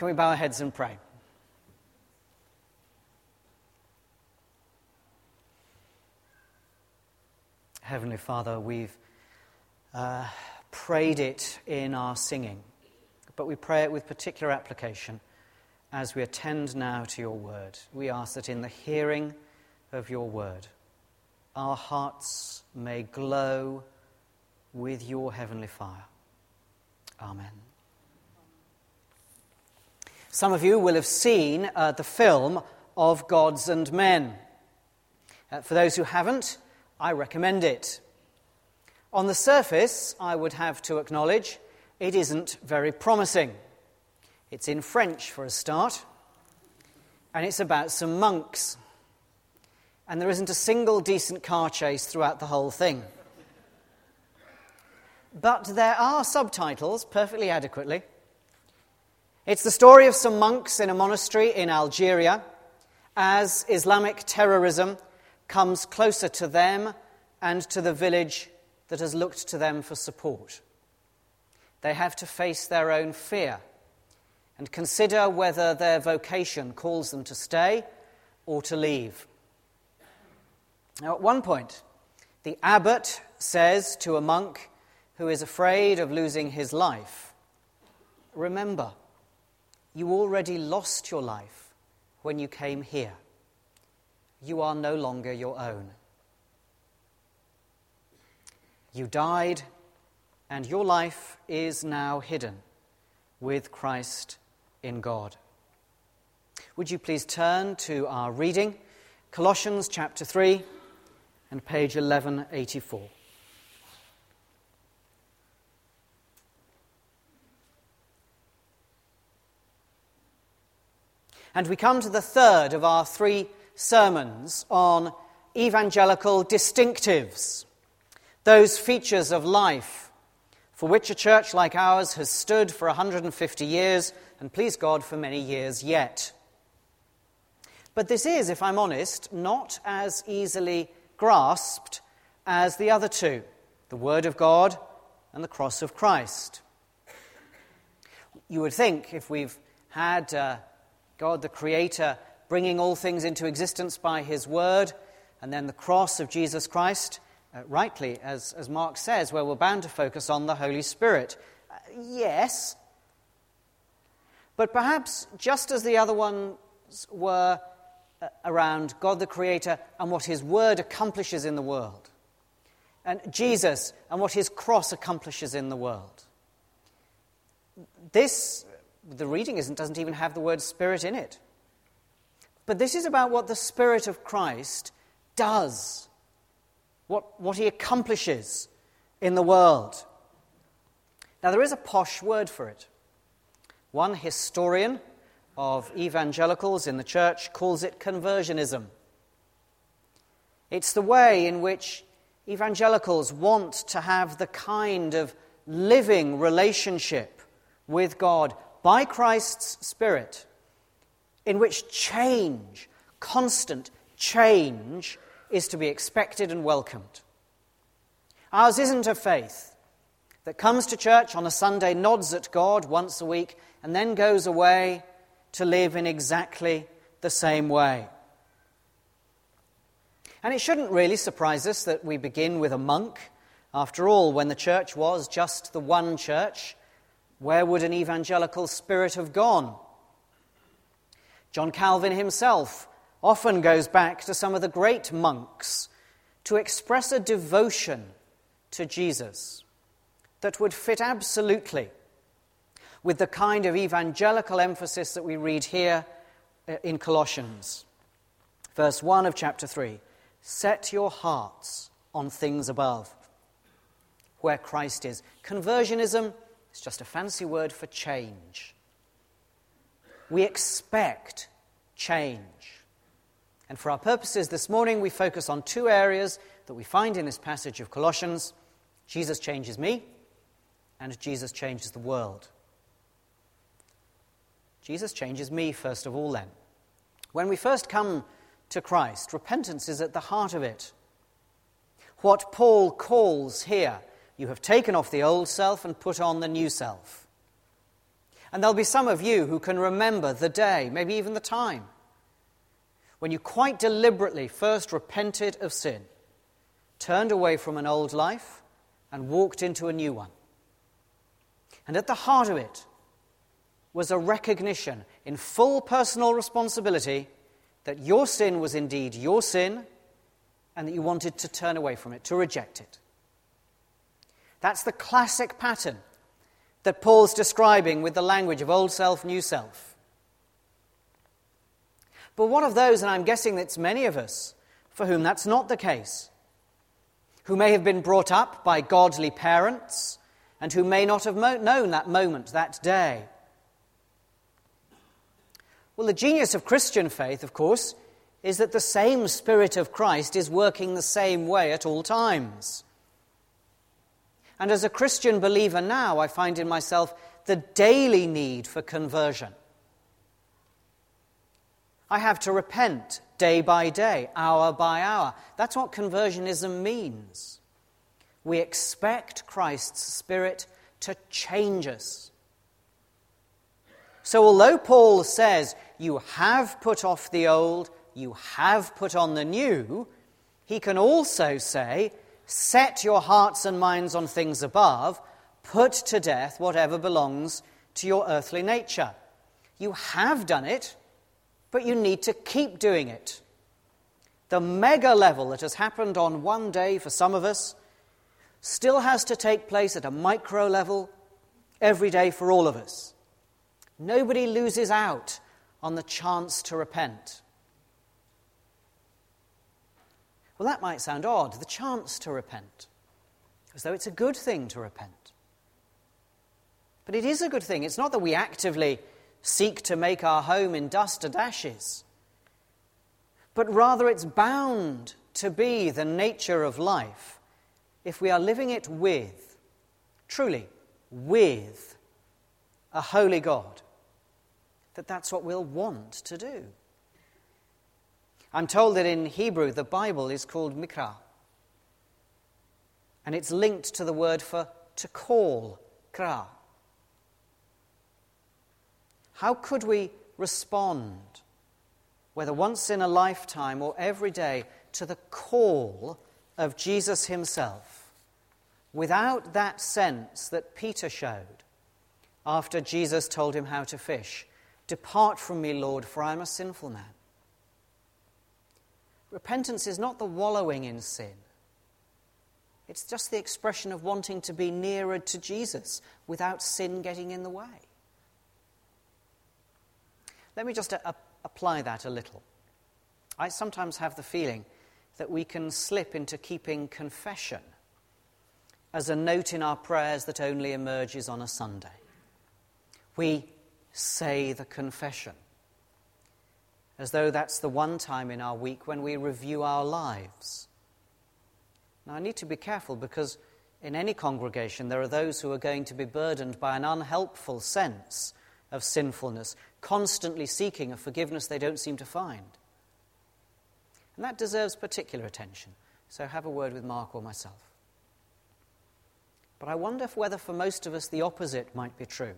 Can we bow our heads and pray? Heavenly Father, we've uh, prayed it in our singing, but we pray it with particular application as we attend now to your word. We ask that in the hearing of your word, our hearts may glow with your heavenly fire. Amen. Some of you will have seen uh, the film of Gods and Men. Uh, for those who haven't, I recommend it. On the surface, I would have to acknowledge it isn't very promising. It's in French for a start, and it's about some monks. And there isn't a single decent car chase throughout the whole thing. But there are subtitles perfectly adequately. It's the story of some monks in a monastery in Algeria as Islamic terrorism comes closer to them and to the village that has looked to them for support. They have to face their own fear and consider whether their vocation calls them to stay or to leave. Now, at one point, the abbot says to a monk who is afraid of losing his life, Remember, you already lost your life when you came here you are no longer your own. You died, and your life is now hidden with Christ in God. Would you please turn to our reading, Colossians chapter 3 and page 1184. And we come to the third of our three sermons on evangelical distinctives, those features of life for which a church like ours has stood for 150 years and, please God, for many years yet. But this is, if I'm honest, not as easily grasped as the other two the Word of God and the cross of Christ. You would think if we've had uh, God the Creator bringing all things into existence by his word, and then the cross of Jesus Christ, uh, rightly, as, as Mark says, where we're bound to focus on the Holy Spirit. Uh, yes, but perhaps just as the other ones were uh, around God the Creator and what his word accomplishes in the world, and Jesus and what his cross accomplishes in the world. This, the reading isn't, doesn't even have the word spirit in it. But this is about what the Spirit of Christ does, what, what he accomplishes in the world. Now, there is a posh word for it. One historian of evangelicals in the church calls it conversionism. It's the way in which evangelicals want to have the kind of living relationship with God by Christ's Spirit in which change, constant change, is to be expected and welcomed. Ours isn't a faith that comes to church on a Sunday, nods at God once a week, and then goes away to live in exactly the same way. And it shouldn't really surprise us that we begin with a monk. After all, when the church was just the one church, where would an evangelical spirit have gone? John Calvin himself often goes back to some of the great monks to express a devotion to Jesus that would fit absolutely with the kind of evangelical emphasis that we read here uh, in Colossians. Verse 1 of chapter 3 Set your hearts on things above, where Christ is. Conversionism is just a fancy word for change we expect change. And for our purposes this morning, we focus on two areas that we find in this passage of Colossians Jesus changes me, and Jesus changes the world. Jesus changes me, first of all, then. When we first come to Christ, repentance is at the heart of it. What Paul calls here, you have taken off the old self and put on the new self. And there'll be some of you who can remember the day, maybe even the time, when you quite deliberately first repented of sin, turned away from an old life, and walked into a new one. And at the heart of it was a recognition in full personal responsibility that your sin was indeed your sin and that you wanted to turn away from it, to reject it. That's the classic pattern that Paul's describing with the language of old self, new self. But what of those, and I'm guessing it's many of us, for whom that's not the case, who may have been brought up by godly parents and who may not have mo- known that moment, that day? Well, the genius of Christian faith, of course, is that the same Spirit of Christ is working the same way at all times. And as a Christian believer now, I find in myself the daily need for conversion. I have to repent day by day, hour by hour. That's what conversionism means. We expect Christ's Spirit to change us. So, although Paul says, You have put off the old, you have put on the new, he can also say, Set your hearts and minds on things above. Put to death whatever belongs to your earthly nature. You have done it, but you need to keep doing it. The mega level that has happened on one day for some of us still has to take place at a micro level every day for all of us. Nobody loses out on the chance to repent. Well, that might sound odd, the chance to repent, as though it's a good thing to repent. But it is a good thing. It's not that we actively seek to make our home in dust and ashes, but rather it's bound to be the nature of life if we are living it with, truly, with a holy God, that that's what we'll want to do. I'm told that in Hebrew the Bible is called Mikra. And it's linked to the word for to call, kra. How could we respond, whether once in a lifetime or every day, to the call of Jesus himself, without that sense that Peter showed after Jesus told him how to fish? Depart from me, Lord, for I am a sinful man. Repentance is not the wallowing in sin. It's just the expression of wanting to be nearer to Jesus without sin getting in the way. Let me just uh, apply that a little. I sometimes have the feeling that we can slip into keeping confession as a note in our prayers that only emerges on a Sunday. We say the confession as though that's the one time in our week when we review our lives. Now, I need to be careful because in any congregation there are those who are going to be burdened by an unhelpful sense of sinfulness, constantly seeking a forgiveness they don't seem to find. And that deserves particular attention. So have a word with Mark or myself. But I wonder if whether for most of us the opposite might be true.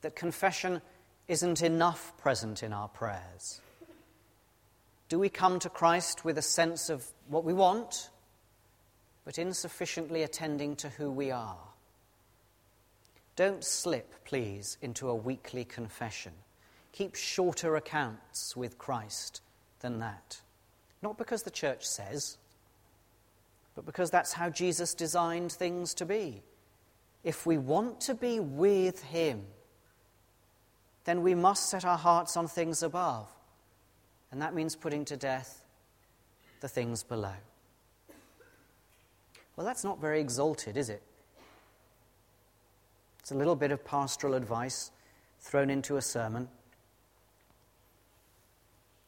That confession isn't enough present in our prayers? Do we come to Christ with a sense of what we want, but insufficiently attending to who we are? Don't slip, please, into a weekly confession. Keep shorter accounts with Christ than that. Not because the church says, but because that's how Jesus designed things to be. If we want to be with Him, then we must set our hearts on things above. And that means putting to death the things below. Well, that's not very exalted, is it? It's a little bit of pastoral advice thrown into a sermon.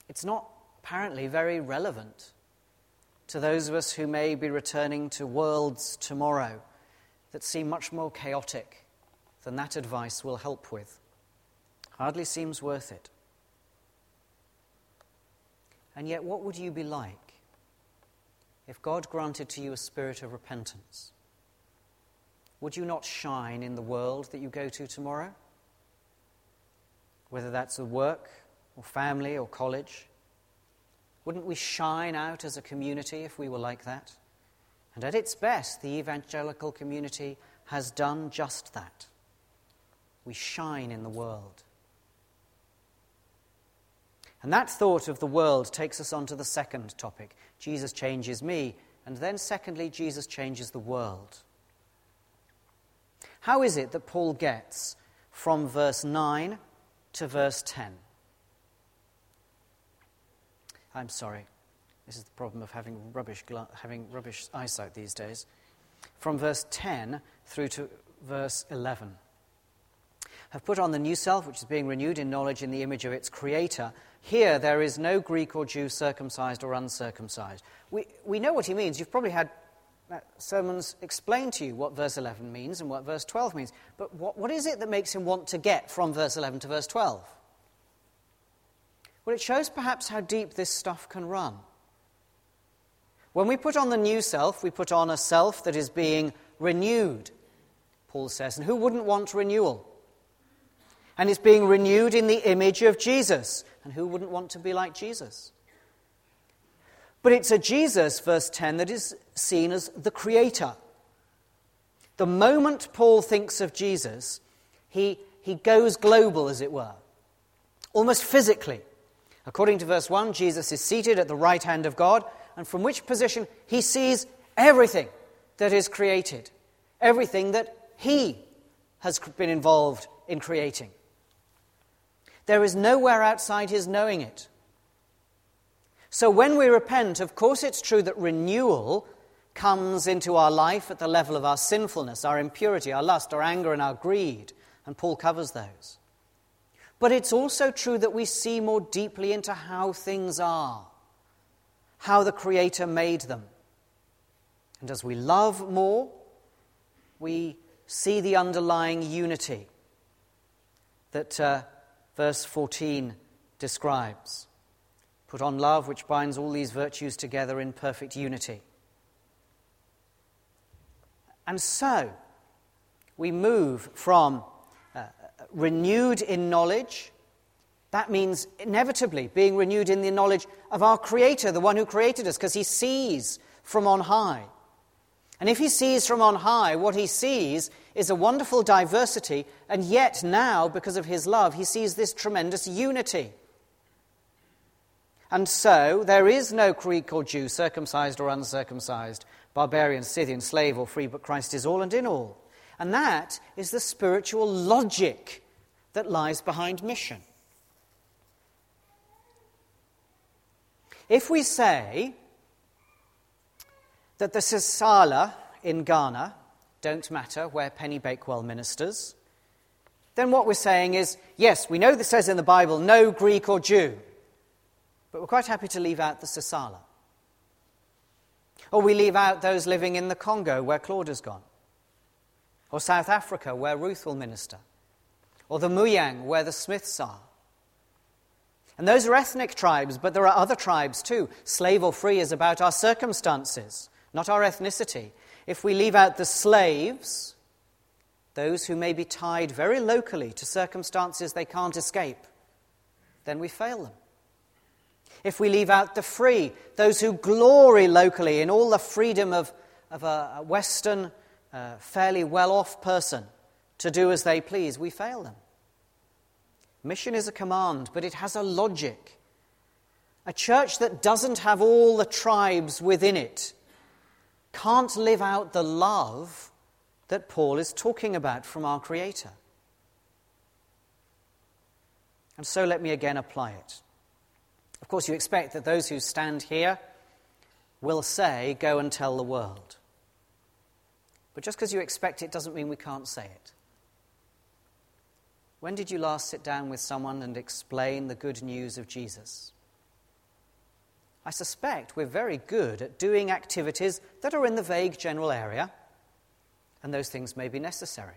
It's not apparently very relevant to those of us who may be returning to worlds tomorrow that seem much more chaotic than that advice will help with. Hardly seems worth it. And yet, what would you be like if God granted to you a spirit of repentance? Would you not shine in the world that you go to tomorrow? whether that's at work or family or college? Wouldn't we shine out as a community if we were like that? And at its best, the evangelical community has done just that. We shine in the world. And that thought of the world takes us on to the second topic Jesus changes me. And then, secondly, Jesus changes the world. How is it that Paul gets from verse 9 to verse 10? I'm sorry. This is the problem of having rubbish, having rubbish eyesight these days. From verse 10 through to verse 11. Have put on the new self, which is being renewed in knowledge in the image of its creator. Here, there is no Greek or Jew, circumcised or uncircumcised. We, we know what he means. You've probably had uh, sermons explain to you what verse 11 means and what verse 12 means. But what, what is it that makes him want to get from verse 11 to verse 12? Well, it shows perhaps how deep this stuff can run. When we put on the new self, we put on a self that is being renewed, Paul says. And who wouldn't want renewal? And it's being renewed in the image of Jesus. And who wouldn't want to be like Jesus? But it's a Jesus, verse 10, that is seen as the creator. The moment Paul thinks of Jesus, he, he goes global, as it were, almost physically. According to verse 1, Jesus is seated at the right hand of God, and from which position he sees everything that is created, everything that he has been involved in creating. There is nowhere outside his knowing it. So when we repent, of course, it's true that renewal comes into our life at the level of our sinfulness, our impurity, our lust, our anger, and our greed. And Paul covers those. But it's also true that we see more deeply into how things are, how the Creator made them. And as we love more, we see the underlying unity that uh, verse 14 describes. Put on love, which binds all these virtues together in perfect unity. And so, we move from uh, renewed in knowledge. That means inevitably being renewed in the knowledge of our Creator, the one who created us, because he sees from on high. And if he sees from on high, what he sees is a wonderful diversity, and yet now, because of his love, he sees this tremendous unity. And so, there is no Greek or Jew, circumcised or uncircumcised, barbarian, Scythian, slave or free, but Christ is all and in all. And that is the spiritual logic that lies behind mission. If we say that the Sisala in Ghana don't matter where Penny Bakewell ministers, then what we're saying is yes, we know this says in the Bible no Greek or Jew, but we're quite happy to leave out the Sisala. Or we leave out those living in the Congo where Claude has gone or South Africa, where Ruth will minister, or the Muyang, where the Smiths are. And those are ethnic tribes, but there are other tribes too. Slave or free is about our circumstances, not our ethnicity. If we leave out the slaves, those who may be tied very locally to circumstances they can't escape, then we fail them. If we leave out the free, those who glory locally in all the freedom of, of a Western uh, fairly well off person to do as they please, we fail them. Mission is a command, but it has a logic. A church that doesn't have all the tribes within it can't live out the love that Paul is talking about from our Creator. And so let me again apply it. Of course, you expect that those who stand here will say, Go and tell the world. But just because you expect it doesn't mean we can't say it. When did you last sit down with someone and explain the good news of Jesus? I suspect we're very good at doing activities that are in the vague general area, and those things may be necessary.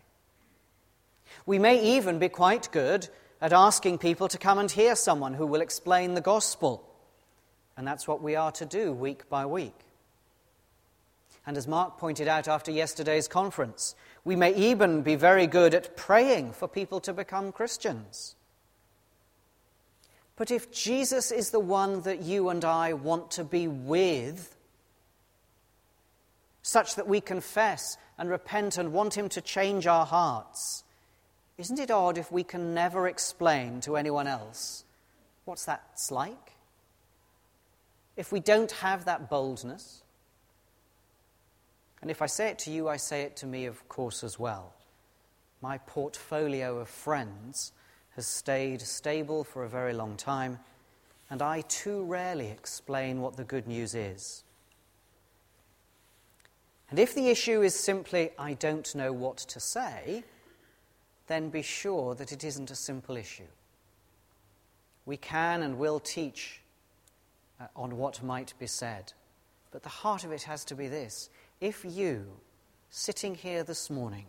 We may even be quite good at asking people to come and hear someone who will explain the gospel, and that's what we are to do week by week. And as Mark pointed out after yesterday's conference, we may even be very good at praying for people to become Christians. But if Jesus is the one that you and I want to be with, such that we confess and repent and want Him to change our hearts, isn't it odd if we can never explain to anyone else what's that's like? If we don't have that boldness, and if I say it to you, I say it to me, of course, as well. My portfolio of friends has stayed stable for a very long time, and I too rarely explain what the good news is. And if the issue is simply, I don't know what to say, then be sure that it isn't a simple issue. We can and will teach uh, on what might be said, but the heart of it has to be this if you, sitting here this morning,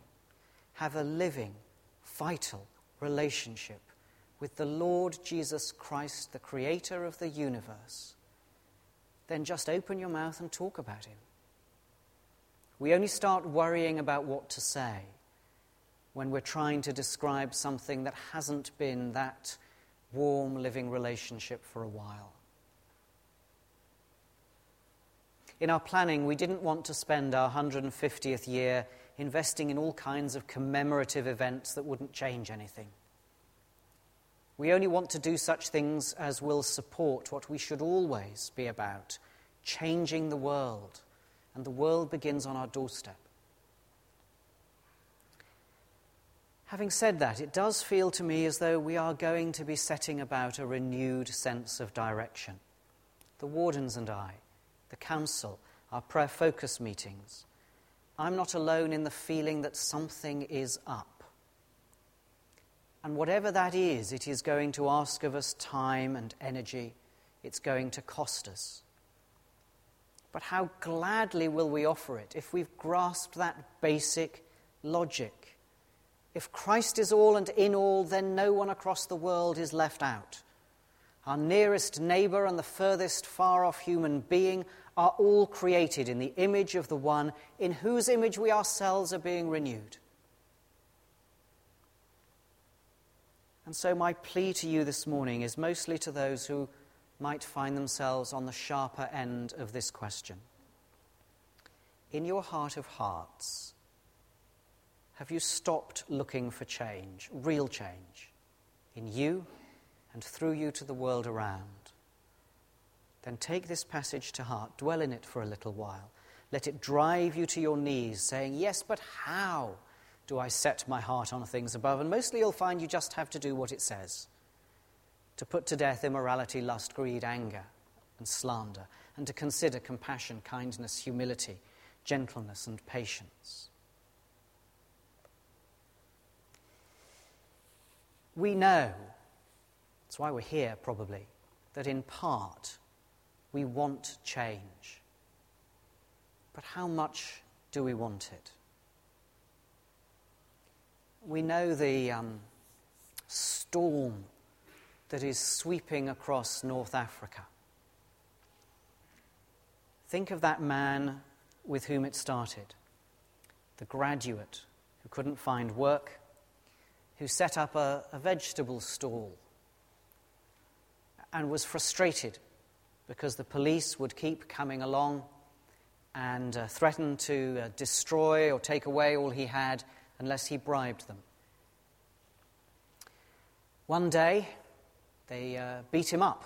have a living, vital relationship with the Lord Jesus Christ, the Creator of the universe, then just open your mouth and talk about Him. We only start worrying about what to say when we're trying to describe something that hasn't been that warm, living relationship for a while. In our planning, we didn't want to spend our 150th year investing in all kinds of commemorative events that wouldn't change anything. We only want to do such things as will support what we should always be about changing the world. And the world begins on our doorstep. Having said that, it does feel to me as though we are going to be setting about a renewed sense of direction. The wardens and I, the council, our prayer focus meetings. I'm not alone in the feeling that something is up. And whatever that is, it is going to ask of us time and energy. It's going to cost us. But how gladly will we offer it if we've grasped that basic logic? If Christ is all and in all, then no one across the world is left out. Our nearest neighbour and the furthest far off human being are all created in the image of the one in whose image we ourselves are being renewed. And so, my plea to you this morning is mostly to those who might find themselves on the sharper end of this question. In your heart of hearts, have you stopped looking for change, real change, in you and through you to the world around? Then take this passage to heart, dwell in it for a little while. Let it drive you to your knees, saying, Yes, but how do I set my heart on things above? And mostly you'll find you just have to do what it says to put to death immorality, lust, greed, anger, and slander, and to consider compassion, kindness, humility, gentleness, and patience. We know, that's why we're here probably, that in part we want change. But how much do we want it? We know the um, storm that is sweeping across North Africa. Think of that man with whom it started, the graduate who couldn't find work, who set up a, a vegetable stall and was frustrated because the police would keep coming along and uh, threaten to uh, destroy or take away all he had unless he bribed them. One day, they uh, beat him up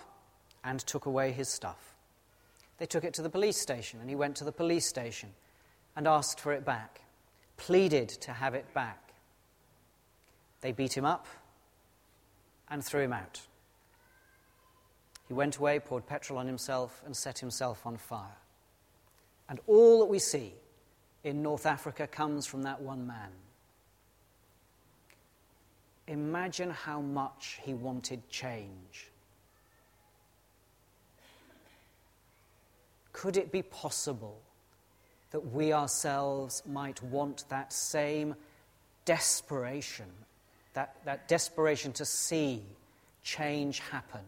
and took away his stuff. They took it to the police station, and he went to the police station and asked for it back, pleaded to have it back. They beat him up and threw him out. He went away, poured petrol on himself, and set himself on fire. And all that we see in North Africa comes from that one man. Imagine how much he wanted change. Could it be possible that we ourselves might want that same desperation, that, that desperation to see change happen?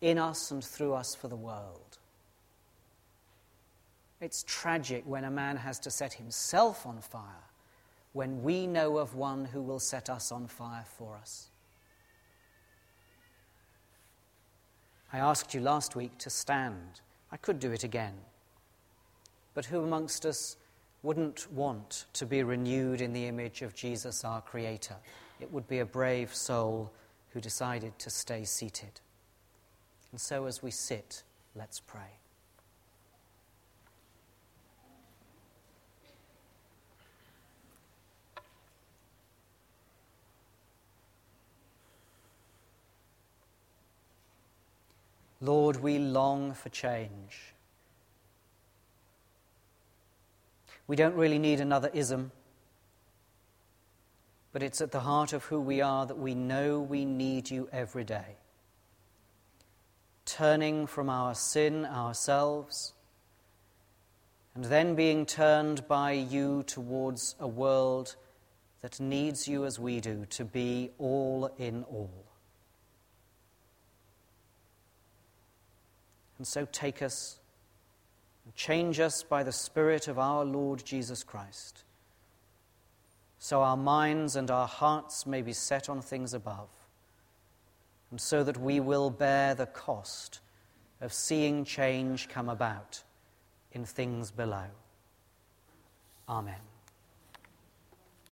In us and through us for the world. It's tragic when a man has to set himself on fire when we know of one who will set us on fire for us. I asked you last week to stand. I could do it again. But who amongst us wouldn't want to be renewed in the image of Jesus, our Creator? It would be a brave soul who decided to stay seated. And so, as we sit, let's pray. Lord, we long for change. We don't really need another ism, but it's at the heart of who we are that we know we need you every day. Turning from our sin ourselves, and then being turned by you towards a world that needs you as we do to be all in all. And so take us and change us by the Spirit of our Lord Jesus Christ, so our minds and our hearts may be set on things above, and so that we will bear the cost of seeing change come about in things below. Amen.